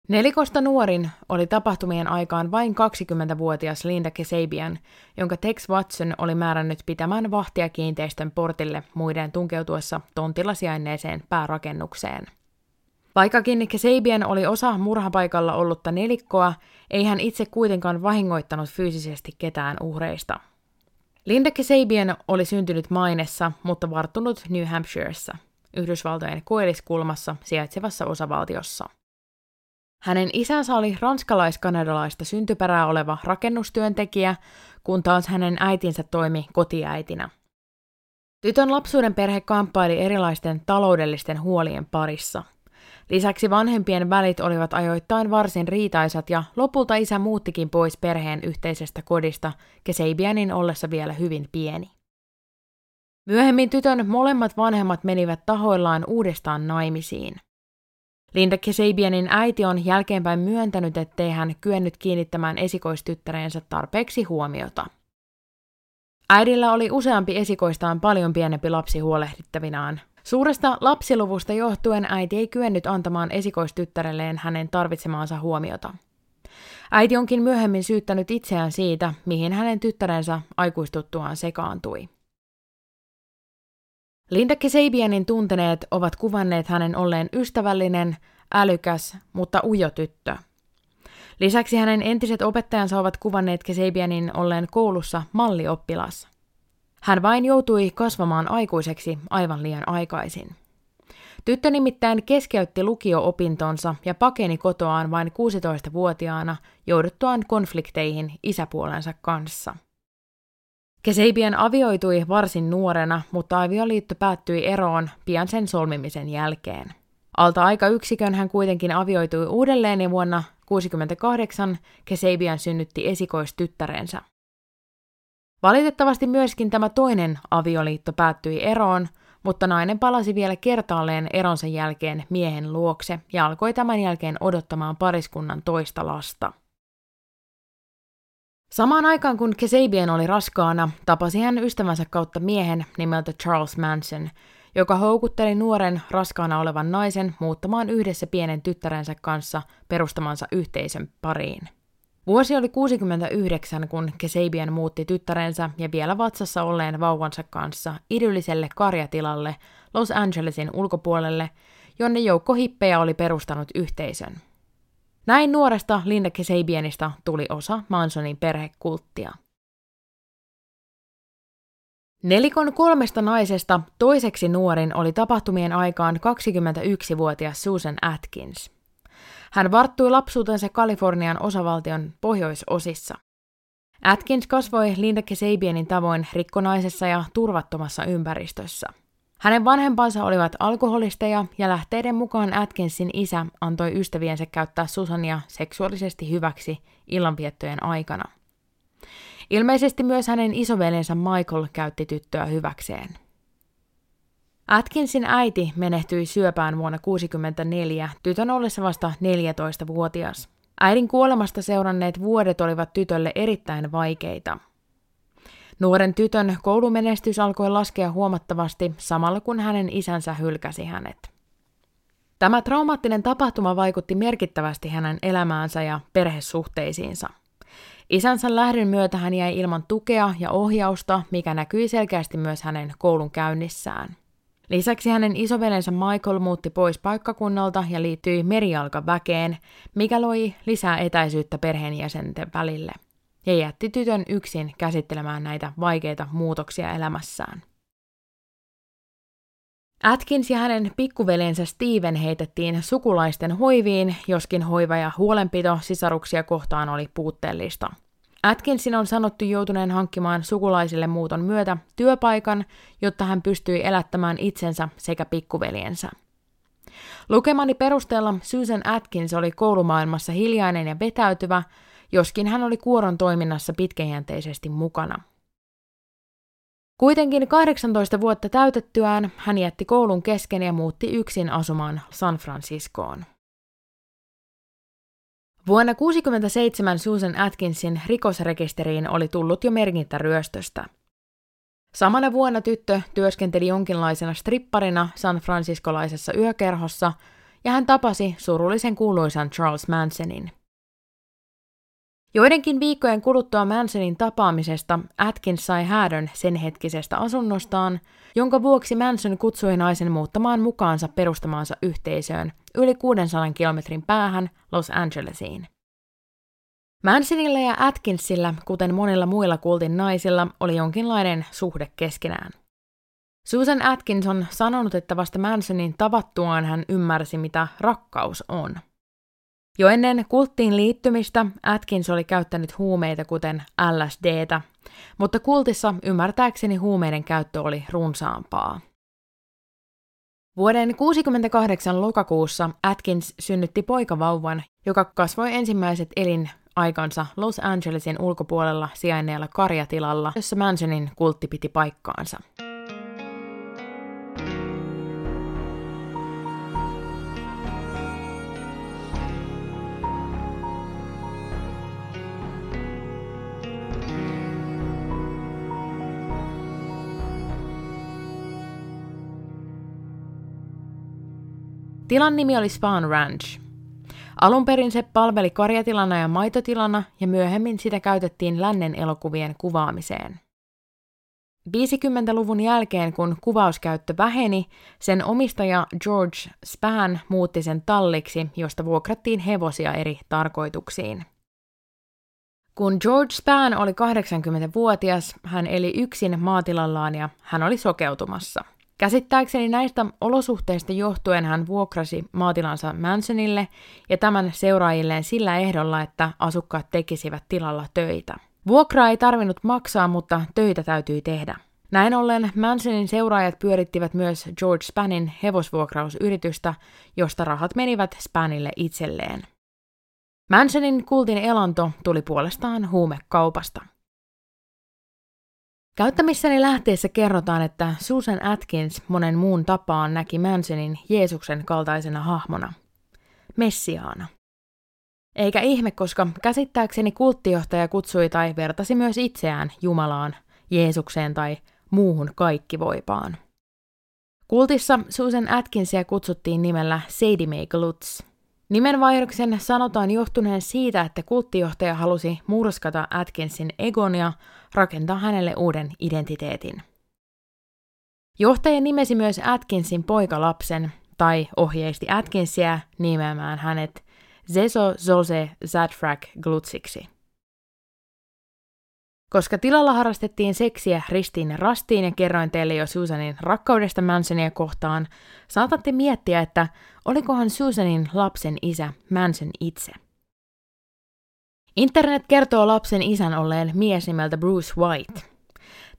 Nelikosta nuorin oli tapahtumien aikaan vain 20-vuotias Linda Kesabian, jonka Tex Watson oli määrännyt pitämään vahtia kiinteistön portille muiden tunkeutuessa tontilla sijainneeseen päärakennukseen – Vaikkakin Kasabian oli osa murhapaikalla ollutta nelikkoa, ei hän itse kuitenkaan vahingoittanut fyysisesti ketään uhreista. Linda Kasabian oli syntynyt Mainessa, mutta varttunut New Hampshireissa, Yhdysvaltojen koilliskulmassa sijaitsevassa osavaltiossa. Hänen isänsä oli ranskalais-kanadalaista syntyperää oleva rakennustyöntekijä, kun taas hänen äitinsä toimi kotiäitinä. Tytön lapsuuden perhe kamppaili erilaisten taloudellisten huolien parissa. Lisäksi vanhempien välit olivat ajoittain varsin riitaisat ja lopulta isä muuttikin pois perheen yhteisestä kodista Keseibianin ollessa vielä hyvin pieni. Myöhemmin tytön molemmat vanhemmat menivät tahoillaan uudestaan naimisiin – Linda Kesabianin äiti on jälkeenpäin myöntänyt, ettei hän kyennyt kiinnittämään esikoistyttäreensä tarpeeksi huomiota. Äidillä oli useampi esikoistaan paljon pienempi lapsi huolehdittavinaan. Suuresta lapsiluvusta johtuen äiti ei kyennyt antamaan esikoistyttärelleen hänen tarvitsemaansa huomiota. Äiti onkin myöhemmin syyttänyt itseään siitä, mihin hänen tyttärensä aikuistuttuaan sekaantui. Linda Kesabianin tunteneet ovat kuvanneet hänen olleen ystävällinen, älykäs, mutta ujo tyttö. Lisäksi hänen entiset opettajansa ovat kuvanneet Kesabianin olleen koulussa mallioppilas. Hän vain joutui kasvamaan aikuiseksi aivan liian aikaisin. Tyttö nimittäin keskeytti lukio-opintonsa ja pakeni kotoaan vain 16-vuotiaana jouduttuaan konflikteihin isäpuolensa kanssa – Keseibien avioitui varsin nuorena, mutta avioliitto päättyi eroon pian sen solmimisen jälkeen. Alta aika yksikön hän kuitenkin avioitui uudelleen ja vuonna 1968 Keseibian synnytti esikoistyttärensä. Valitettavasti myöskin tämä toinen avioliitto päättyi eroon, mutta nainen palasi vielä kertaalleen eronsa jälkeen miehen luokse ja alkoi tämän jälkeen odottamaan pariskunnan toista lasta. Samaan aikaan kun Kesabian oli raskaana, tapasi hän ystävänsä kautta miehen nimeltä Charles Manson, joka houkutteli nuoren raskaana olevan naisen muuttamaan yhdessä pienen tyttärensä kanssa perustamansa yhteisön pariin. Vuosi oli 69, kun Kesabian muutti tyttärensä ja vielä vatsassa olleen vauvansa kanssa idylliselle karjatilalle Los Angelesin ulkopuolelle, jonne joukko hippejä oli perustanut yhteisön. Näin nuoresta Linda Kesabianista tuli osa Mansonin perhekulttia. Nelikon kolmesta naisesta toiseksi nuorin oli tapahtumien aikaan 21-vuotias Susan Atkins. Hän varttui lapsuutensa Kalifornian osavaltion pohjoisosissa. Atkins kasvoi Linda Kesabianin tavoin rikkonaisessa ja turvattomassa ympäristössä – hänen vanhempansa olivat alkoholisteja ja lähteiden mukaan Atkinsin isä antoi ystäviensä käyttää Susania seksuaalisesti hyväksi illanviettojen aikana. Ilmeisesti myös hänen isoveljensä Michael käytti tyttöä hyväkseen. Atkinsin äiti menehtyi syöpään vuonna 1964, tytön ollessa vasta 14-vuotias. Äidin kuolemasta seuranneet vuodet olivat tytölle erittäin vaikeita – Nuoren tytön koulumenestys alkoi laskea huomattavasti samalla kun hänen isänsä hylkäsi hänet. Tämä traumaattinen tapahtuma vaikutti merkittävästi hänen elämäänsä ja perhesuhteisiinsa. Isänsä lähdön myötä hän jäi ilman tukea ja ohjausta, mikä näkyi selkeästi myös hänen koulun käynnissään. Lisäksi hänen isovelensä Michael muutti pois paikkakunnalta ja liittyi merialkaväkeen, mikä loi lisää etäisyyttä perheenjäsenten välille – ja jätti tytön yksin käsittelemään näitä vaikeita muutoksia elämässään. Atkins ja hänen pikkuveljensä Steven heitettiin sukulaisten hoiviin, joskin hoiva ja huolenpito sisaruksia kohtaan oli puutteellista. Atkinsin on sanottu joutuneen hankkimaan sukulaisille muuton myötä työpaikan, jotta hän pystyi elättämään itsensä sekä pikkuveljensä. Lukemani perusteella Susan Atkins oli koulumaailmassa hiljainen ja vetäytyvä, joskin hän oli kuoron toiminnassa pitkäjänteisesti mukana. Kuitenkin 18 vuotta täytettyään hän jätti koulun kesken ja muutti yksin asumaan San Franciscoon. Vuonna 1967 Susan Atkinsin rikosrekisteriin oli tullut jo merkintä ryöstöstä. Samana vuonna tyttö työskenteli jonkinlaisena stripparina San Franciscolaisessa yökerhossa ja hän tapasi surullisen kuuluisan Charles Mansonin – Joidenkin viikkojen kuluttua Mansonin tapaamisesta Atkins sai häädön sen hetkisestä asunnostaan, jonka vuoksi Manson kutsui naisen muuttamaan mukaansa perustamaansa yhteisöön, yli 600 kilometrin päähän Los Angelesiin. Mansonilla ja Atkinsilla, kuten monilla muilla kultin naisilla, oli jonkinlainen suhde keskenään. Susan Atkins on sanonut, että vasta Mansonin tavattuaan hän ymmärsi, mitä rakkaus on. Jo ennen kulttiin liittymistä Atkins oli käyttänyt huumeita kuten LSDtä, mutta kultissa ymmärtääkseni huumeiden käyttö oli runsaampaa. Vuoden 68 lokakuussa Atkins synnytti poikavauvan, joka kasvoi ensimmäiset elinaikansa Los Angelesin ulkopuolella sijainneella karjatilalla, jossa Mansonin kultti piti paikkaansa. Tilan nimi oli Spawn Ranch. Alun perin se palveli karjatilana ja maitotilana ja myöhemmin sitä käytettiin lännen elokuvien kuvaamiseen. 50-luvun jälkeen, kun kuvauskäyttö väheni, sen omistaja George Span muutti sen talliksi, josta vuokrattiin hevosia eri tarkoituksiin. Kun George Span oli 80-vuotias, hän eli yksin maatilallaan ja hän oli sokeutumassa – Käsittääkseni näistä olosuhteista johtuen hän vuokrasi maatilansa Mansonille ja tämän seuraajilleen sillä ehdolla, että asukkaat tekisivät tilalla töitä. Vuokraa ei tarvinnut maksaa, mutta töitä täytyy tehdä. Näin ollen Mansonin seuraajat pyörittivät myös George Spanin hevosvuokrausyritystä, josta rahat menivät Spanille itselleen. Mansonin kultin elanto tuli puolestaan huumekaupasta. Käyttämissäni lähteessä kerrotaan, että Susan Atkins monen muun tapaan näki Mansonin Jeesuksen kaltaisena hahmona. Messiaana. Eikä ihme, koska käsittääkseni kulttijohtaja kutsui tai vertasi myös itseään Jumalaan, Jeesukseen tai muuhun kaikkivoipaan. Kultissa Susan Atkinsia kutsuttiin nimellä Sadie Mae Glutz – Nimenvaihdoksen sanotaan johtuneen siitä, että kulttijohtaja halusi murskata Atkinsin egon ja rakentaa hänelle uuden identiteetin. Johtaja nimesi myös Atkinsin poikalapsen, tai ohjeisti Atkinsia nimeämään hänet Zeso Zose Zadfrak Glutsiksi. Koska tilalla harrastettiin seksiä ristiin ja rastiin ja kerroin teille jo Susanin rakkaudesta Mansonia kohtaan, saatatte miettiä, että olikohan Susanin lapsen isä Manson itse. Internet kertoo lapsen isän olleen mies nimeltä Bruce White.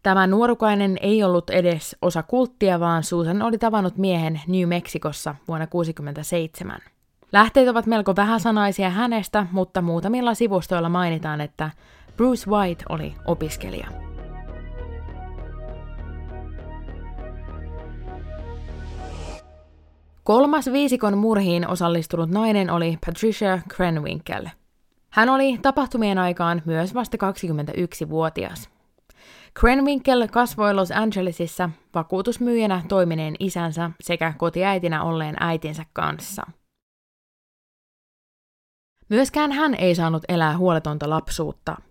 Tämä nuorukainen ei ollut edes osa kulttia, vaan Susan oli tavannut miehen New Mexicossa vuonna 1967. Lähteet ovat melko vähäsanaisia hänestä, mutta muutamilla sivustoilla mainitaan, että Bruce White oli opiskelija. Kolmas viisikon murhiin osallistunut nainen oli Patricia Krenwinkel. Hän oli tapahtumien aikaan myös vasta 21-vuotias. Krenwinkel kasvoi Los Angelesissa vakuutusmyyjänä toimineen isänsä sekä kotiäitinä olleen äitinsä kanssa. Myöskään hän ei saanut elää huoletonta lapsuutta –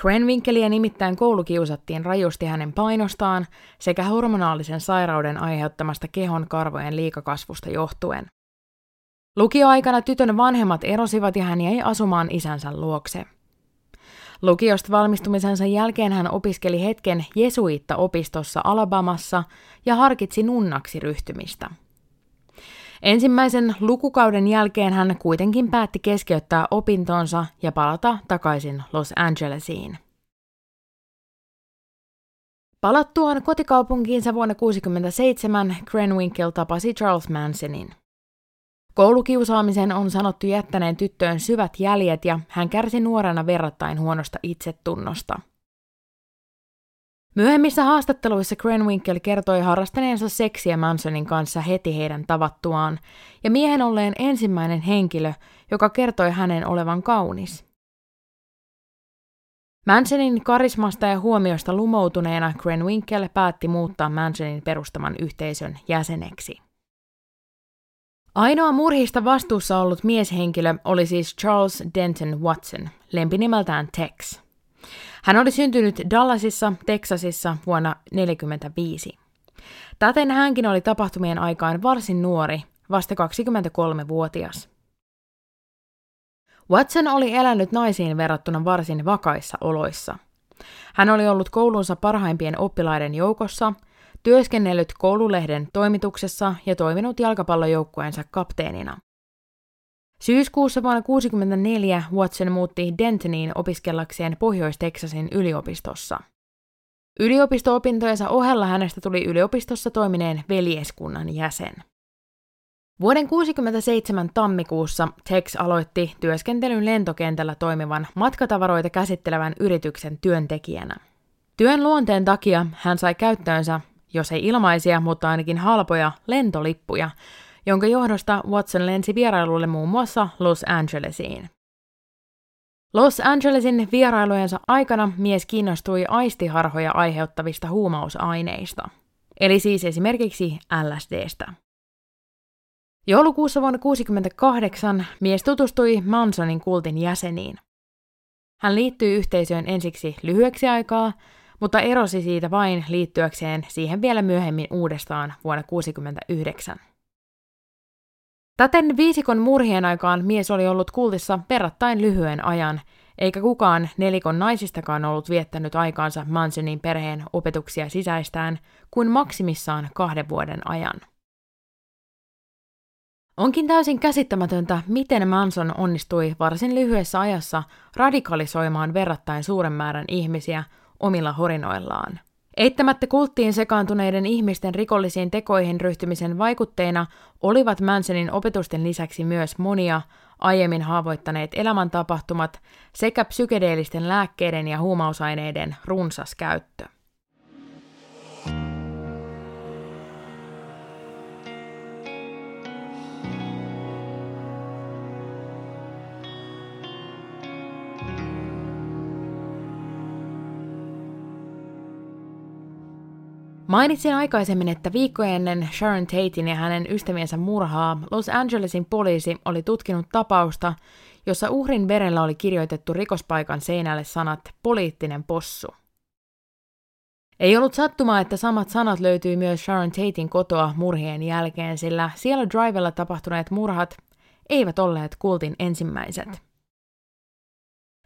Krenwinkeliä nimittäin koulukiusattiin rajusti hänen painostaan sekä hormonaalisen sairauden aiheuttamasta kehon karvojen liikakasvusta johtuen. Lukioaikana tytön vanhemmat erosivat ja hän jäi asumaan isänsä luokse. Lukiosta valmistumisensa jälkeen hän opiskeli hetken jesuitta-opistossa Alabamassa ja harkitsi nunnaksi ryhtymistä – Ensimmäisen lukukauden jälkeen hän kuitenkin päätti keskeyttää opintonsa ja palata takaisin Los Angelesiin. Palattuaan kotikaupunkiinsa vuonna 1967 Krenwinkel tapasi Charles Mansonin. Koulukiusaamisen on sanottu jättäneen tyttöön syvät jäljet ja hän kärsi nuorena verrattain huonosta itsetunnosta – Myöhemmissä haastatteluissa Krenwinkel kertoi harrastaneensa seksiä Mansonin kanssa heti heidän tavattuaan, ja miehen olleen ensimmäinen henkilö, joka kertoi hänen olevan kaunis. Mansonin karismasta ja huomiosta lumoutuneena Krenwinkel päätti muuttaa Mansonin perustaman yhteisön jäseneksi. Ainoa murhista vastuussa ollut mieshenkilö oli siis Charles Denton Watson, lempinimeltään Tex. Hän oli syntynyt Dallasissa, Teksasissa vuonna 1945. Täten hänkin oli tapahtumien aikaan varsin nuori, vasta 23-vuotias. Watson oli elänyt naisiin verrattuna varsin vakaissa oloissa. Hän oli ollut koulunsa parhaimpien oppilaiden joukossa, työskennellyt koululehden toimituksessa ja toiminut jalkapallojoukkueensa kapteenina. Syyskuussa vuonna 1964 Watson muutti Dentoniin opiskellakseen Pohjois-Teksasin yliopistossa. Yliopisto-opintojensa ohella hänestä tuli yliopistossa toimineen veljeskunnan jäsen. Vuoden 1967 tammikuussa Tex aloitti työskentelyn lentokentällä toimivan matkatavaroita käsittelevän yrityksen työntekijänä. Työn luonteen takia hän sai käyttöönsä, jos ei ilmaisia, mutta ainakin halpoja lentolippuja, jonka johdosta Watson lensi vierailulle muun muassa Los Angelesiin. Los Angelesin vierailujensa aikana mies kiinnostui aistiharhoja aiheuttavista huumausaineista, eli siis esimerkiksi LSDstä. Joulukuussa vuonna 1968 mies tutustui Mansonin kultin jäseniin. Hän liittyi yhteisöön ensiksi lyhyeksi aikaa, mutta erosi siitä vain liittyäkseen siihen vielä myöhemmin uudestaan vuonna 1969. Täten viisikon murhien aikaan mies oli ollut kultissa verrattain lyhyen ajan, eikä kukaan nelikon naisistakaan ollut viettänyt aikaansa Mansonin perheen opetuksia sisäistään kuin maksimissaan kahden vuoden ajan. Onkin täysin käsittämätöntä, miten Manson onnistui varsin lyhyessä ajassa radikalisoimaan verrattain suuren määrän ihmisiä omilla horinoillaan. Eittämättä kulttiin sekaantuneiden ihmisten rikollisiin tekoihin ryhtymisen vaikutteina olivat Mansonin opetusten lisäksi myös monia aiemmin haavoittaneet elämäntapahtumat sekä psykedeellisten lääkkeiden ja huumausaineiden runsas käyttö. Mainitsin aikaisemmin, että viikkoja ennen Sharon Tatein ja hänen ystäviensä murhaa Los Angelesin poliisi oli tutkinut tapausta, jossa uhrin verellä oli kirjoitettu rikospaikan seinälle sanat poliittinen possu. Ei ollut sattumaa, että samat sanat löytyi myös Sharon Tatein kotoa murhien jälkeen, sillä siellä Drivella tapahtuneet murhat eivät olleet kultin ensimmäiset.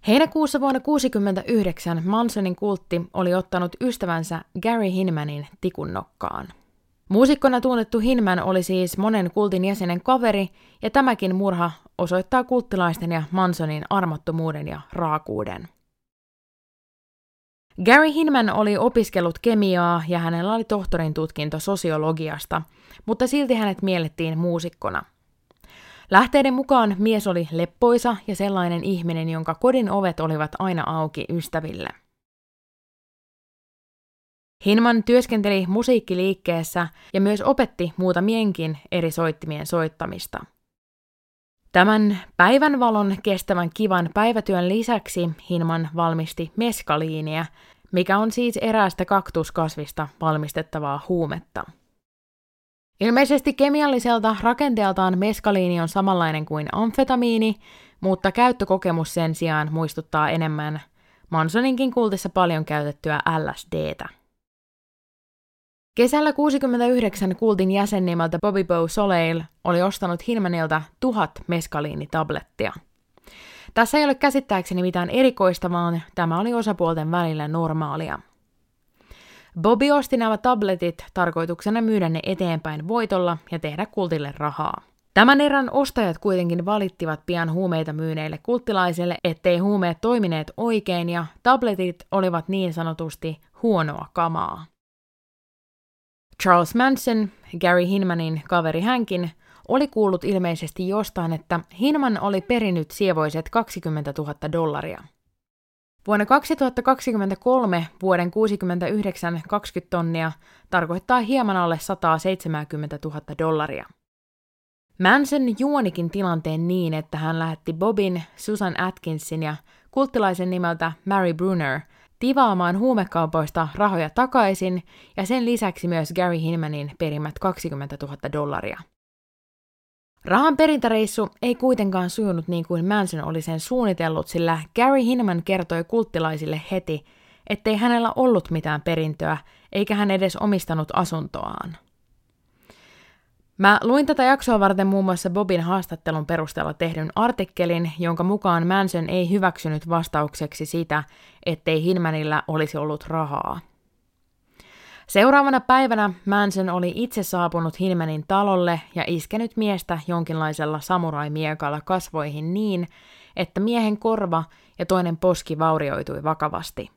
Heinäkuussa vuonna 1969 Mansonin kultti oli ottanut ystävänsä Gary Hinmanin tikun nokkaan. Muusikkona tunnettu Hinman oli siis monen kultin jäsenen kaveri, ja tämäkin murha osoittaa kulttilaisten ja Mansonin armottomuuden ja raakuuden. Gary Hinman oli opiskellut kemiaa ja hänellä oli tohtorin tutkinto sosiologiasta, mutta silti hänet miellettiin muusikkona. Lähteiden mukaan mies oli leppoisa ja sellainen ihminen, jonka kodin ovet olivat aina auki ystäville. Hinman työskenteli musiikkiliikkeessä ja myös opetti muutamienkin eri soittimien soittamista. Tämän päivänvalon kestävän kivan päivätyön lisäksi Hinman valmisti meskaliinia, mikä on siis eräästä kaktuskasvista valmistettavaa huumetta. Ilmeisesti kemialliselta rakenteeltaan meskaliini on samanlainen kuin amfetamiini, mutta käyttökokemus sen sijaan muistuttaa enemmän Mansoninkin kultissa paljon käytettyä LSDtä. Kesällä 69 kultin jäsen nimeltä Bobby Bow Soleil oli ostanut Hinmanilta tuhat meskaliinitablettia. Tässä ei ole käsittääkseni mitään erikoista, vaan tämä oli osapuolten välillä normaalia – Bobby osti nämä tabletit tarkoituksena myydä ne eteenpäin voitolla ja tehdä kultille rahaa. Tämän erän ostajat kuitenkin valittivat pian huumeita myyneille kulttilaisille, ettei huumeet toimineet oikein ja tabletit olivat niin sanotusti huonoa kamaa. Charles Manson, Gary Hinmanin kaveri hänkin, oli kuullut ilmeisesti jostain, että Hinman oli perinnyt sievoiset 20 000 dollaria. Vuonna 2023 vuoden 69 20 tonnia tarkoittaa hieman alle 170 000 dollaria. Manson juonikin tilanteen niin, että hän lähetti Bobin, Susan Atkinsin ja kulttilaisen nimeltä Mary Brunner tivaamaan huumekaupoista rahoja takaisin ja sen lisäksi myös Gary Hinmanin perimät 20 000 dollaria. Rahan perintäreissu ei kuitenkaan sujunut niin kuin Manson oli sen suunnitellut, sillä Gary Hinman kertoi kulttilaisille heti, ettei hänellä ollut mitään perintöä, eikä hän edes omistanut asuntoaan. Mä luin tätä jaksoa varten muun muassa Bobin haastattelun perusteella tehdyn artikkelin, jonka mukaan Manson ei hyväksynyt vastaukseksi sitä, ettei Hinmanilla olisi ollut rahaa. Seuraavana päivänä Manson oli itse saapunut Hinmanin talolle ja iskenyt miestä jonkinlaisella samurai-miekalla kasvoihin niin, että miehen korva ja toinen poski vaurioitui vakavasti.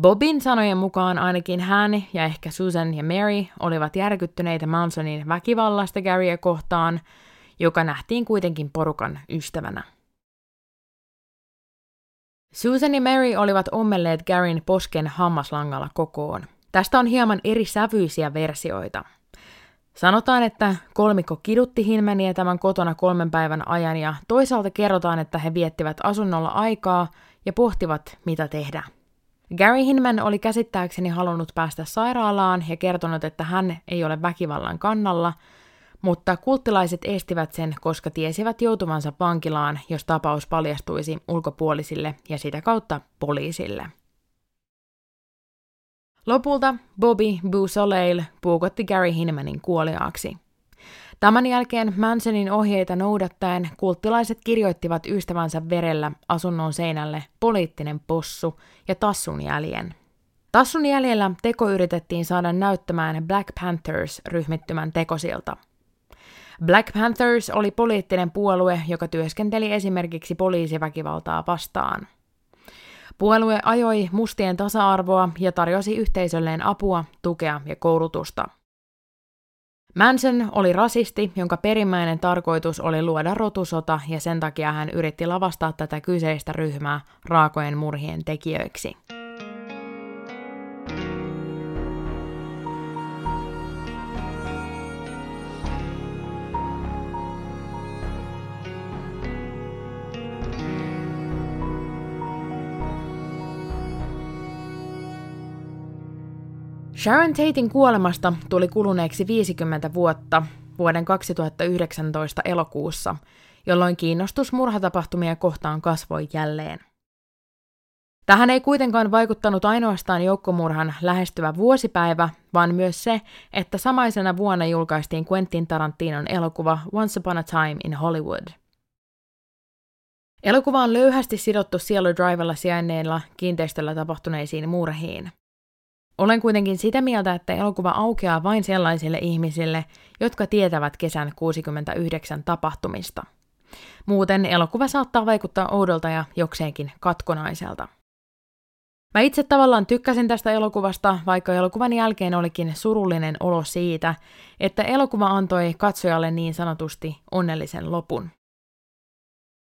Bobin sanojen mukaan ainakin hän ja ehkä Susan ja Mary olivat järkyttyneitä Mansonin väkivallasta Garya kohtaan, joka nähtiin kuitenkin porukan ystävänä. Susan ja Mary olivat ommelleet Garyn posken hammaslangalla kokoon. Tästä on hieman eri sävyisiä versioita. Sanotaan, että kolmikko kidutti Hinmania tämän kotona kolmen päivän ajan ja toisaalta kerrotaan, että he viettivät asunnolla aikaa ja pohtivat, mitä tehdä. Gary Hinman oli käsittääkseni halunnut päästä sairaalaan ja kertonut, että hän ei ole väkivallan kannalla, mutta kulttilaiset estivät sen, koska tiesivät joutuvansa vankilaan, jos tapaus paljastuisi ulkopuolisille ja sitä kautta poliisille. Lopulta Bobby Soleil puukotti Gary Hinmanin kuoliaaksi. Tämän jälkeen Mansonin ohjeita noudattaen kulttilaiset kirjoittivat ystävänsä verellä asunnon seinälle poliittinen possu ja tassun jäljen. Tassun jäljellä teko yritettiin saada näyttämään Black Panthers-ryhmittymän tekosilta. Black Panthers oli poliittinen puolue, joka työskenteli esimerkiksi poliisiväkivaltaa vastaan. Puolue ajoi mustien tasa-arvoa ja tarjosi yhteisölleen apua, tukea ja koulutusta. Manson oli rasisti, jonka perimmäinen tarkoitus oli luoda rotusota ja sen takia hän yritti lavastaa tätä kyseistä ryhmää raakojen murhien tekijöiksi. Sharon Tatein kuolemasta tuli kuluneeksi 50 vuotta vuoden 2019 elokuussa, jolloin kiinnostus murhatapahtumia kohtaan kasvoi jälleen. Tähän ei kuitenkaan vaikuttanut ainoastaan joukkomurhan lähestyvä vuosipäivä, vaan myös se, että samaisena vuonna julkaistiin Quentin Tarantinon elokuva Once Upon a Time in Hollywood. Elokuva on löyhästi sidottu Cielo Drivella sijainneilla kiinteistöllä tapahtuneisiin murhiin – olen kuitenkin sitä mieltä, että elokuva aukeaa vain sellaisille ihmisille, jotka tietävät kesän 69 tapahtumista. Muuten elokuva saattaa vaikuttaa oudolta ja jokseenkin katkonaiselta. Mä itse tavallaan tykkäsin tästä elokuvasta, vaikka elokuvan jälkeen olikin surullinen olo siitä, että elokuva antoi katsojalle niin sanotusti onnellisen lopun.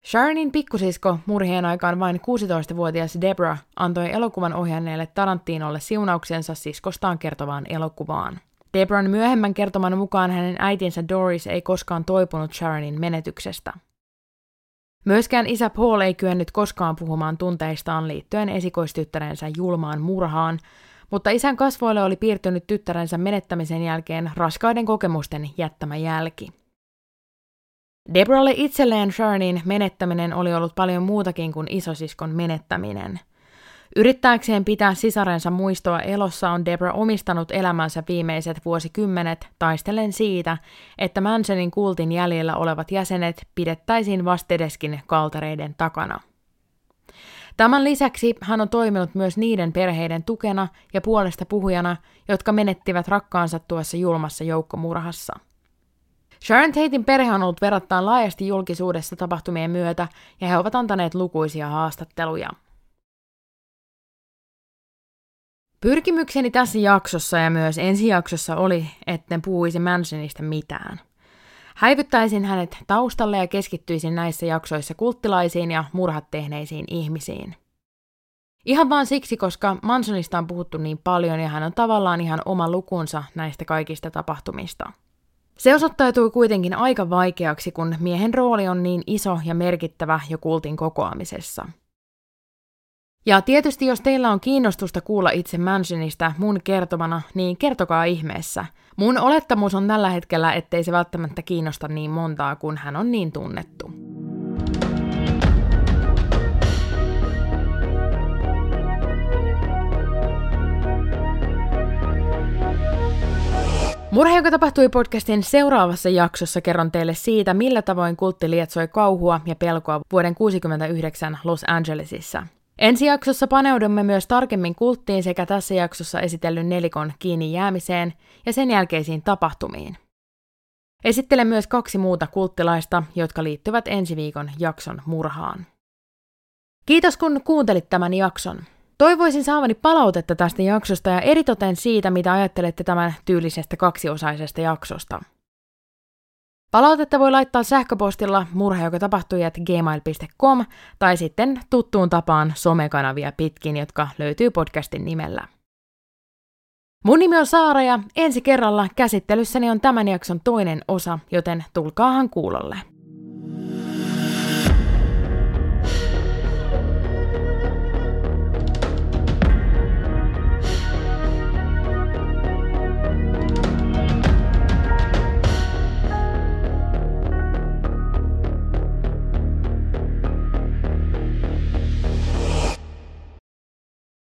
Sharonin pikkusisko murhien aikaan vain 16-vuotias Debra antoi elokuvan ohjanneelle Tarantinolle siunauksensa siskostaan kertovaan elokuvaan. Debran myöhemmän kertoman mukaan hänen äitinsä Doris ei koskaan toipunut Sharonin menetyksestä. Myöskään isä Paul ei kyennyt koskaan puhumaan tunteistaan liittyen esikoistyttärensä julmaan murhaan, mutta isän kasvoille oli piirtynyt tyttärensä menettämisen jälkeen raskaiden kokemusten jättämä jälki. Debralle itselleen Sharonin menettäminen oli ollut paljon muutakin kuin isosiskon menettäminen. Yrittääkseen pitää sisarensa muistoa elossa on Debra omistanut elämänsä viimeiset vuosikymmenet taistellen siitä, että Mansonin kultin jäljellä olevat jäsenet pidettäisiin vastedeskin kaltereiden takana. Tämän lisäksi hän on toiminut myös niiden perheiden tukena ja puolesta puhujana, jotka menettivät rakkaansa tuossa julmassa joukkomurhassa – Sharon Tatein perhe on ollut verrattain laajasti julkisuudessa tapahtumien myötä, ja he ovat antaneet lukuisia haastatteluja. Pyrkimykseni tässä jaksossa ja myös ensi jaksossa oli, etten puhuisi Mansonista mitään. Häivyttäisin hänet taustalle ja keskittyisin näissä jaksoissa kulttilaisiin ja murhat tehneisiin ihmisiin. Ihan vaan siksi, koska Mansonista on puhuttu niin paljon ja hän on tavallaan ihan oma lukunsa näistä kaikista tapahtumista – se osoittautui kuitenkin aika vaikeaksi, kun miehen rooli on niin iso ja merkittävä jo kultin kokoamisessa. Ja tietysti jos teillä on kiinnostusta kuulla itse Mansionista mun kertomana, niin kertokaa ihmeessä. Mun olettamus on tällä hetkellä, ettei se välttämättä kiinnosta niin montaa, kun hän on niin tunnettu. Murhe, joka tapahtui podcastin seuraavassa jaksossa, kerron teille siitä, millä tavoin kultti lietsoi kauhua ja pelkoa vuoden 1969 Los Angelesissa. Ensi jaksossa paneudumme myös tarkemmin kulttiin sekä tässä jaksossa esitellyn nelikon kiinni jäämiseen ja sen jälkeisiin tapahtumiin. Esittelen myös kaksi muuta kulttilaista, jotka liittyvät ensi viikon jakson murhaan. Kiitos kun kuuntelit tämän jakson. Toivoisin saavani palautetta tästä jaksosta ja eritoten siitä, mitä ajattelette tämän tyylisestä kaksiosaisesta jaksosta. Palautetta voi laittaa sähköpostilla murha, joka tapahtui gmail.com tai sitten tuttuun tapaan somekanavia pitkin, jotka löytyy podcastin nimellä. Mun nimi on Saara ja ensi kerralla käsittelyssäni on tämän jakson toinen osa, joten tulkaahan kuulolle.